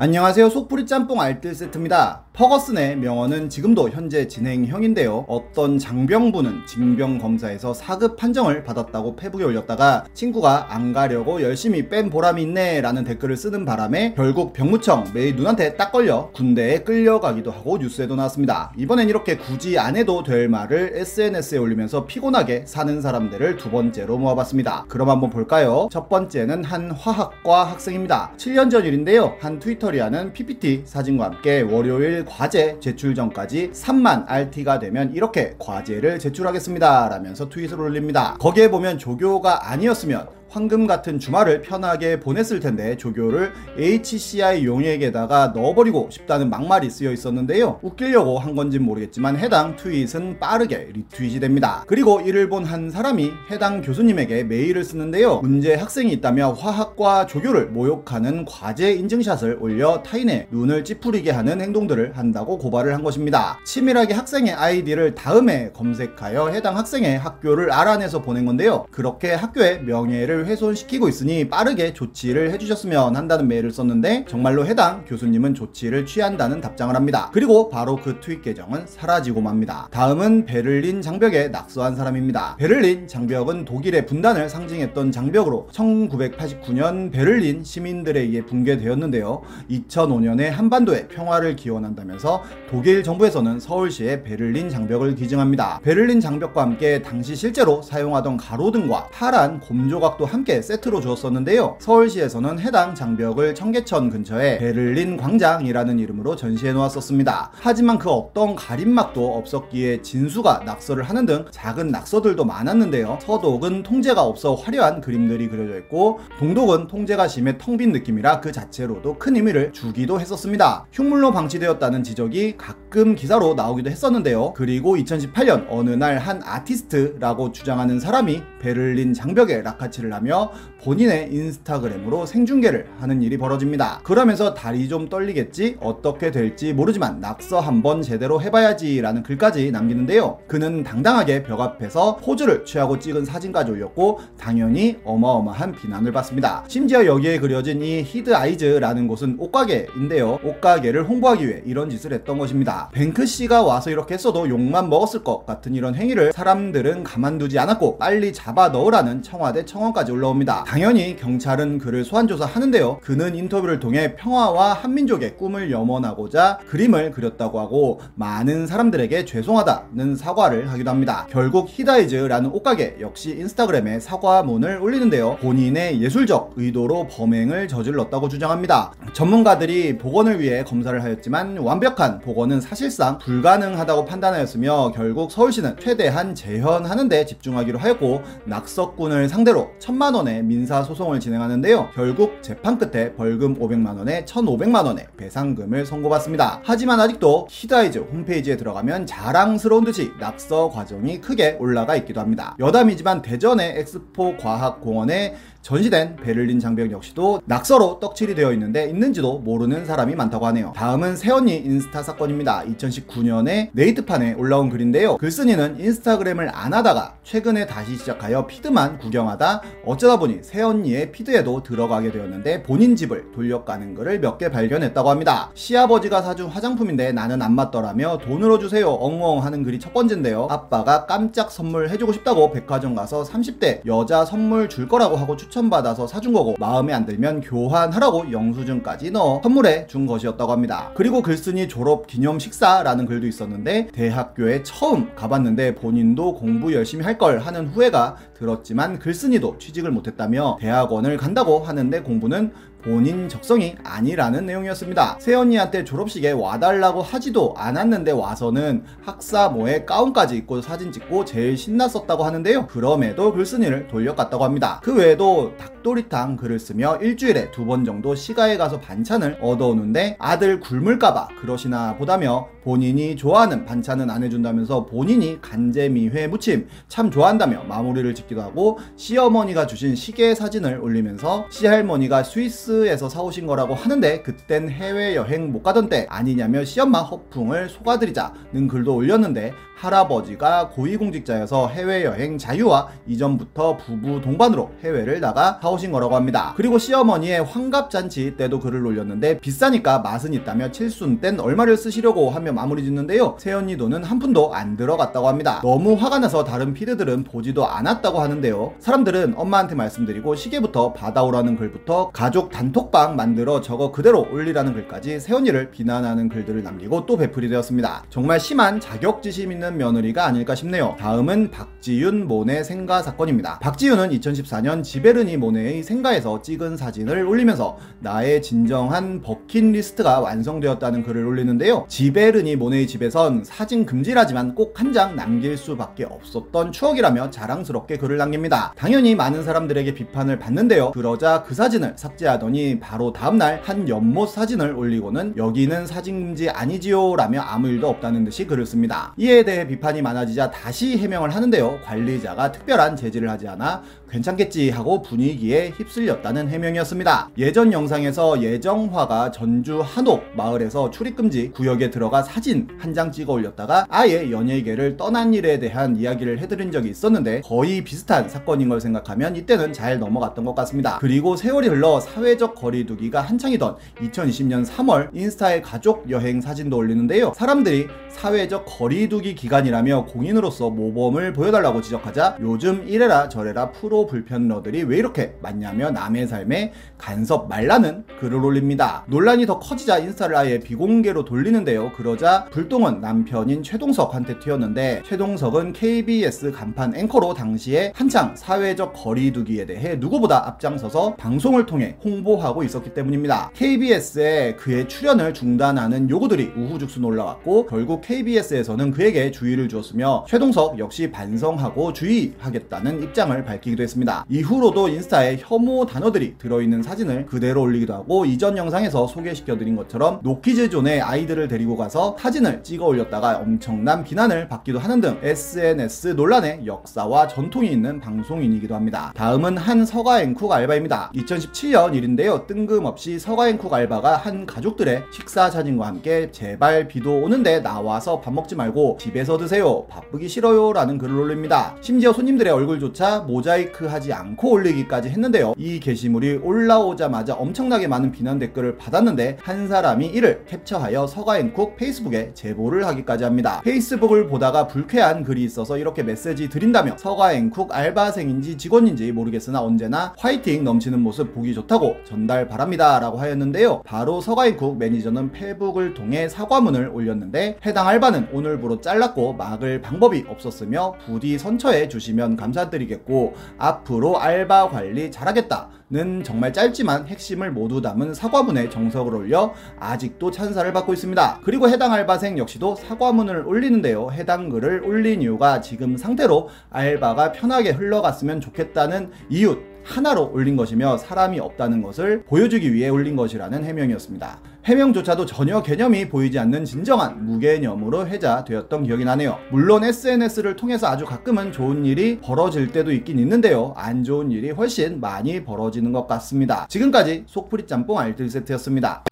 안녕하세요. 속풀이 짬뽕 알뜰 세트입니다 퍼거슨의 명언은 지금도 현재 진행형인데요. 어떤 장병부는 징병 검사에서 4급 판정을 받았다고 페북에 올렸다가 친구가 안 가려고 열심히 뺀 보람이 있네 라는 댓글을 쓰는 바람에 결국 병무청 매일 눈한테 딱 걸려 군대에 끌려가기도 하고 뉴스에도 나왔습니다. 이번엔 이렇게 굳이 안 해도 될 말을 SNS에 올리면서 피곤하게 사는 사람들을 두 번째로 모아봤습니다. 그럼 한번 볼까요? 첫 번째는 한 화학과 학생입니다. 7년 전 일인데요. 한 트위터리아는 PPT 사진과 함께 월요일 과제 제출 전까지 3만 RT가 되면 이렇게 과제를 제출하겠습니다. 라면서 트윗을 올립니다. 거기에 보면 조교가 아니었으면 황금 같은 주말을 편하게 보냈을 텐데 조교를 HCl 용액에다가 넣어버리고 싶다는 막말이 쓰여 있었는데요. 웃기려고 한 건진 모르겠지만 해당 트윗은 빠르게 리트윗이 됩니다. 그리고 이를 본 한 사람이 해당 교수님에게 메일을 쓰는데요. 문제 학생이 있다며 화학과 조교를 모욕하는 과제 인증샷을 올려 타인의 눈을 찌푸리게 하는 행동들을 한다고 고발을 한 것입니다. 치밀하게 학생의 아이디를 다음에 검색하여 해당 학생의 학교를 알아내서 보낸 건데요. 그렇게 학교의 명예를 명예를 훼손시키고 있으니 빠르게 조치를 해주셨으면 한다는 메일을 썼는데 정말로 해당 교수님은 조치를 취한다는 답장을 합니다. 그리고 바로 그 트윗 계정은 사라지고 맙니다. 다음은 베를린 장벽에 낙서한 사람입니다. 베를린 장벽은 독일의 분단을 상징했던 장벽으로 1989년 베를린 시민들에 의해 붕괴되었는데요. 2005년에 한반도의 평화를 기원한다면서 독일 정부에서는 서울시에 베를린 장벽을 기증합니다. 베를린 장벽과 함께 당시 실제로 사용하던 가로등과 파란 곰조각도 함께 세트로 주었었는데요. 서울시에서는 해당 장벽을 청계천 근처에 베를린 광장이라는 이름으로 전시해 놓았었습니다. 하지만 그 어떤 가림막도 없었기에 진수가 낙서를 하는 등 작은 낙서들도 많았는데요. 서독은 통제가 없어 화려한 그림들이 그려져 있고 동독은 통제가 심해 텅 빈 느낌이라 그 자체로도 큰 의미를 주기도 했었습니다. 흉물로 방치되었다는 지적이 가끔 기사로 나오기도 했었는데요. 그리고 2018년 어느 날 한 아티스트라고 주장하는 사람이 베를린 장벽에 라카칠을 하며 본인의 인스타그램으로 생중계를 하는 일이 벌어집니다. 그러면서 다리 좀 떨리겠지? 어떻게 될지 모르지만 낙서 한번 제대로 해봐야지 라는 글까지 남기는데요. 그는 당당하게 벽 앞에서 포즈를 취하고 찍은 사진까지 올렸고 당연히 어마어마한 비난을 받습니다. 심지어 여기에 그려진 이 HIDEYES라는 곳은 옷가게인데요. 옷가게를 홍보하기 위해 이런 짓을 했던 것입니다. 뱅크시가 와서 이렇게 했어도 욕만 먹었을 것 같은 이런 행위를 사람들은 가만두지 않았고 빨리 잡아 넣으라는 청와대 청원까지 올라옵니다. 당연히 경찰은 그를 소환조사하는데요. 그는 인터뷰를 통해 평화와 한민족의 꿈을 염원하고자 그림을 그렸다고 하고 많은 사람들에게 죄송하다는 사과를 하기도 합니다. 결국 HIDEYES라는 옷가게 역시 인스타그램에 사과문을 올리는데요. 본인의 예술적 의도로 범행을 저질렀다고 주장합니다. 전문가들이 복원을 위해 검사를 하였지만 완벽한 복원은 사실상 불가능하다고 판단하였으며 결국 서울시는 최대한 재현하는 데 집중하기로 하였고 낙서꾼을 상대로 천만 원의 민사 소송을 진행하는데요. 결국 재판 끝에 벌금 500만 원에 1,500만 원의 배상금을 선고받습니다. 하지만 아직도 HIDEYES 홈페이지에 들어가면 자랑스러운 듯이 낙서 과정이 크게 올라가 있기도 합니다. 여담이지만 대전의 엑스포 과학공원에 전시된 베를린 장벽 역시도 낙서로 떡칠이 되어 있는데 있는지도 모르는 사람이 많다고 하네요. 다음은 새언니 인스타 사건입니다. 2019년에 네이트판에 올라온 글인데요. 글쓴이는 인스타그램을 안 하다가 최근에 다시 시작하여 피드만 구경하다 어쩌다 보니 새언니의 피드에도 들어가게 되었는데 본인 집을 돌려까는 글을 몇 개 발견했다고 합니다. 시아버지가 사준 화장품인데 나는 안 맞더라며 돈으로 주세요 엉엉 하는 글이 첫 번째인데요. 아빠가 깜짝 선물 해주고 싶다고 백화점 가서 30대 여자 선물 줄 거라고 하고 추천받아서 사준 거고 마음에 안 들면 교환하라고 영수증까지 넣어 선물해 준 것이었다고 합니다. 그리고 글쓴이 졸업 기념 식사라는 글도 있었는데 대학교에 처음 가봤는데 본인도 공부 열심히 할 걸 하는 후회가 들었지만 글쓴이도 취직을 못했다며 대학원을 간다고 하는데 공부는 본인 적성이 아니라는 내용이었습니다. 새언니한테 졸업식에 와달라고 하지도 않았는데 와서는 학사모에 가운까지 입고 사진 찍고 제일 신났었다고 하는데요. 그럼에도 글쓴이를 돌려갔다고 합니다. 그 외에도 닭도리탕 글을 쓰며 일주일에 두 번 정도 시가에 가서 반찬을 얻어오는데 아들 굶을까봐 그러시나 보다며 본인이 좋아하는 반찬은 안 해준다면서 본인이 간제미회 무침 참 좋아한다며 마무리를 짓기도 하고 시어머니가 주신 시계 사진을 올리면서 시할머니가 스위스 퍼거스에서 사오신 거라고 하는데 그땐 해외여행 못 가던 때 아니냐며 시엄마 허풍을 속아드리자는 글도 올렸는데 할아버지가 고위공직자여서 해외여행 자유와 이전부터 부부 동반으로 해외를 나가 사오신 거라고 합니다. 그리고 시어머니의 환갑잔치 때도 글을 올렸는데 비싸니까 맛은 있다며 칠순 땐 얼마를 쓰시려고 하며 마무리 짓는데요. 새언니 돈은 한 푼도 안 들어갔다고 합니다. 너무 화가 나서 다른 피드들은 보지도 않았다고 하는데요. 사람들은 엄마한테 말씀드리고 시계부터 받아오라는 글부터 가족 단톡방 만들어 저거 그대로 올리라는 글까지 새언니를 비난하는 글들을 남기고 또 배풀이 되었습니다. 정말 심한 자격지심 있는 며느리가 아닐까 싶네요. 다음은 박지윤 모네 생가 사건입니다. 박지윤은 2014년 지베르니 모네의 생가에서 찍은 사진을 올리면서 나의 진정한 버킷리스트가 완성되었다는 글을 올리는데요. 지베르니 모네의 집에선 사진 금지라지만 꼭 한 장 남길 수밖에 없었던 추억이라며 자랑스럽게 글을 남깁니다. 당연히 많은 사람들에게 비판을 받는데요. 그러자 그 사진을 삭제하더니 바로 다음날 한 연못 사진을 올리고는 여기는 사진 금지 아니지요 라며 아무 일도 없다는 듯이 글을 씁니다. 이에 대해 비판이 많아지자 다시 해명을 하는데요. 관리자가 특별한 제지를 하지 않아 괜찮겠지 하고 분위기에 휩쓸렸다는 해명이었습니다. 예전 영상에서 예정화가 전주 한옥 마을에서 출입금지 구역에 들어가 사진 한 장 찍어 올렸다가 아예 연예계를 떠난 일에 대한 이야기를 해드린 적이 있었는데 거의 비슷한 사건인 걸 생각하면 이때는 잘 넘어갔던 것 같습니다. 그리고 세월이 흘러 사회적 거리두기가 한창이던 2020년 3월 인스타에 가족 여행 사진도 올리는데요. 사람들이 사회적 거리두기 기간이라며 공인으로서 모범을 보여달라고 지적하자 요즘 이래라 저래라 프로 불편러들이 왜 이렇게 많냐며 남의 삶에 간섭 말라는 글을 올립니다. 논란이 더 커지자 인스타를 아예 비공개로 돌리는데요. 그러자 불똥은 남편인 최동석한테 튀었는데 최동석은 KBS 간판 앵커로 당시에 한창 사회적 거리두기에 대해 누구보다 앞장서서 방송을 통해 홍보하고 있었기 때문입니다. KBS에 그의 출연을 중단하는 요구들이 우후죽순 올라왔고 결국 KBS에서는 그에게 주의를 주었으며 최동석 역시 반성하고 주의하겠다는 입장을 밝히기도 했습니다. 이후로도 인스타에 혐오 단어들이 들어있는 사진을 그대로 올리기도 하고 이전 영상에서 소개시켜드린 것처럼 노키즈존에 아이들을 데리고 가서 사진을 찍어 올렸다가 엄청난 비난을 받기도 하는 등 SNS 논란의 역사와 전통이 있는 방송인이기도 합니다. 다음은 한 서가 앵쿡 알바입니다. 2017년 일인데요. 뜬금없이 서가 앵쿡 알바가 한 가족들의 식사 사진과 함께 제발 비도 오는데 나와서 밥 먹지 말고 집에서 드세요. 바쁘기 싫어요. 라는 글을 올립니다. 심지어 손님들의 얼굴조차 모자이크 하지 않고 올리기까지 했는데요. 이 게시물이 올라오자마자 엄청나게 많은 비난 댓글을 받았는데 한 사람이 이를 캡처하여 서가앤쿡 페이스북에 제보를 하기까지 합니다. 페이스북을 보다가 불쾌한 글이 있어서 이렇게 메시지 드린다며 서가앤쿡 알바생인지 직원인지 모르겠으나 언제나 화이팅 넘치는 모습 보기 좋다고 전달 바랍니다 라고 하였는데요. 바로 서가앤쿡 매니저는 페북을 통해 사과문을 올렸는데 해당 알바는 오늘부로 잘랐고 막을 방법이 없었으며 부디 선처해 주시면 감사드리겠고 앞으로 알바 관리 잘하겠다는 정말 짧지만 핵심을 모두 담은 사과문에 정석을 올려 아직도 찬사를 받고 있습니다. 그리고 해당 알바생 역시도 사과문을 올리는데요. 해당 글을 올린 이유가 지금 상태로 알바가 편하게 흘러갔으면 좋겠다는 이유 하나로 올린 것이며 사람이 없다는 것을 보여주기 위해 올린 것이라는 해명이었습니다. 해명조차도 전혀 개념이 보이지 않는 진정한 무개념으로 해자되었던 기억이 나네요. 물론 SNS를 통해서 아주 가끔은 좋은 일이 벌어질 때도 있긴 있는데요. 안 좋은 일이 훨씬 많이 벌어지는 것 같습니다. 지금까지 속풀이 짬뽕 알뜰 세트였습니다.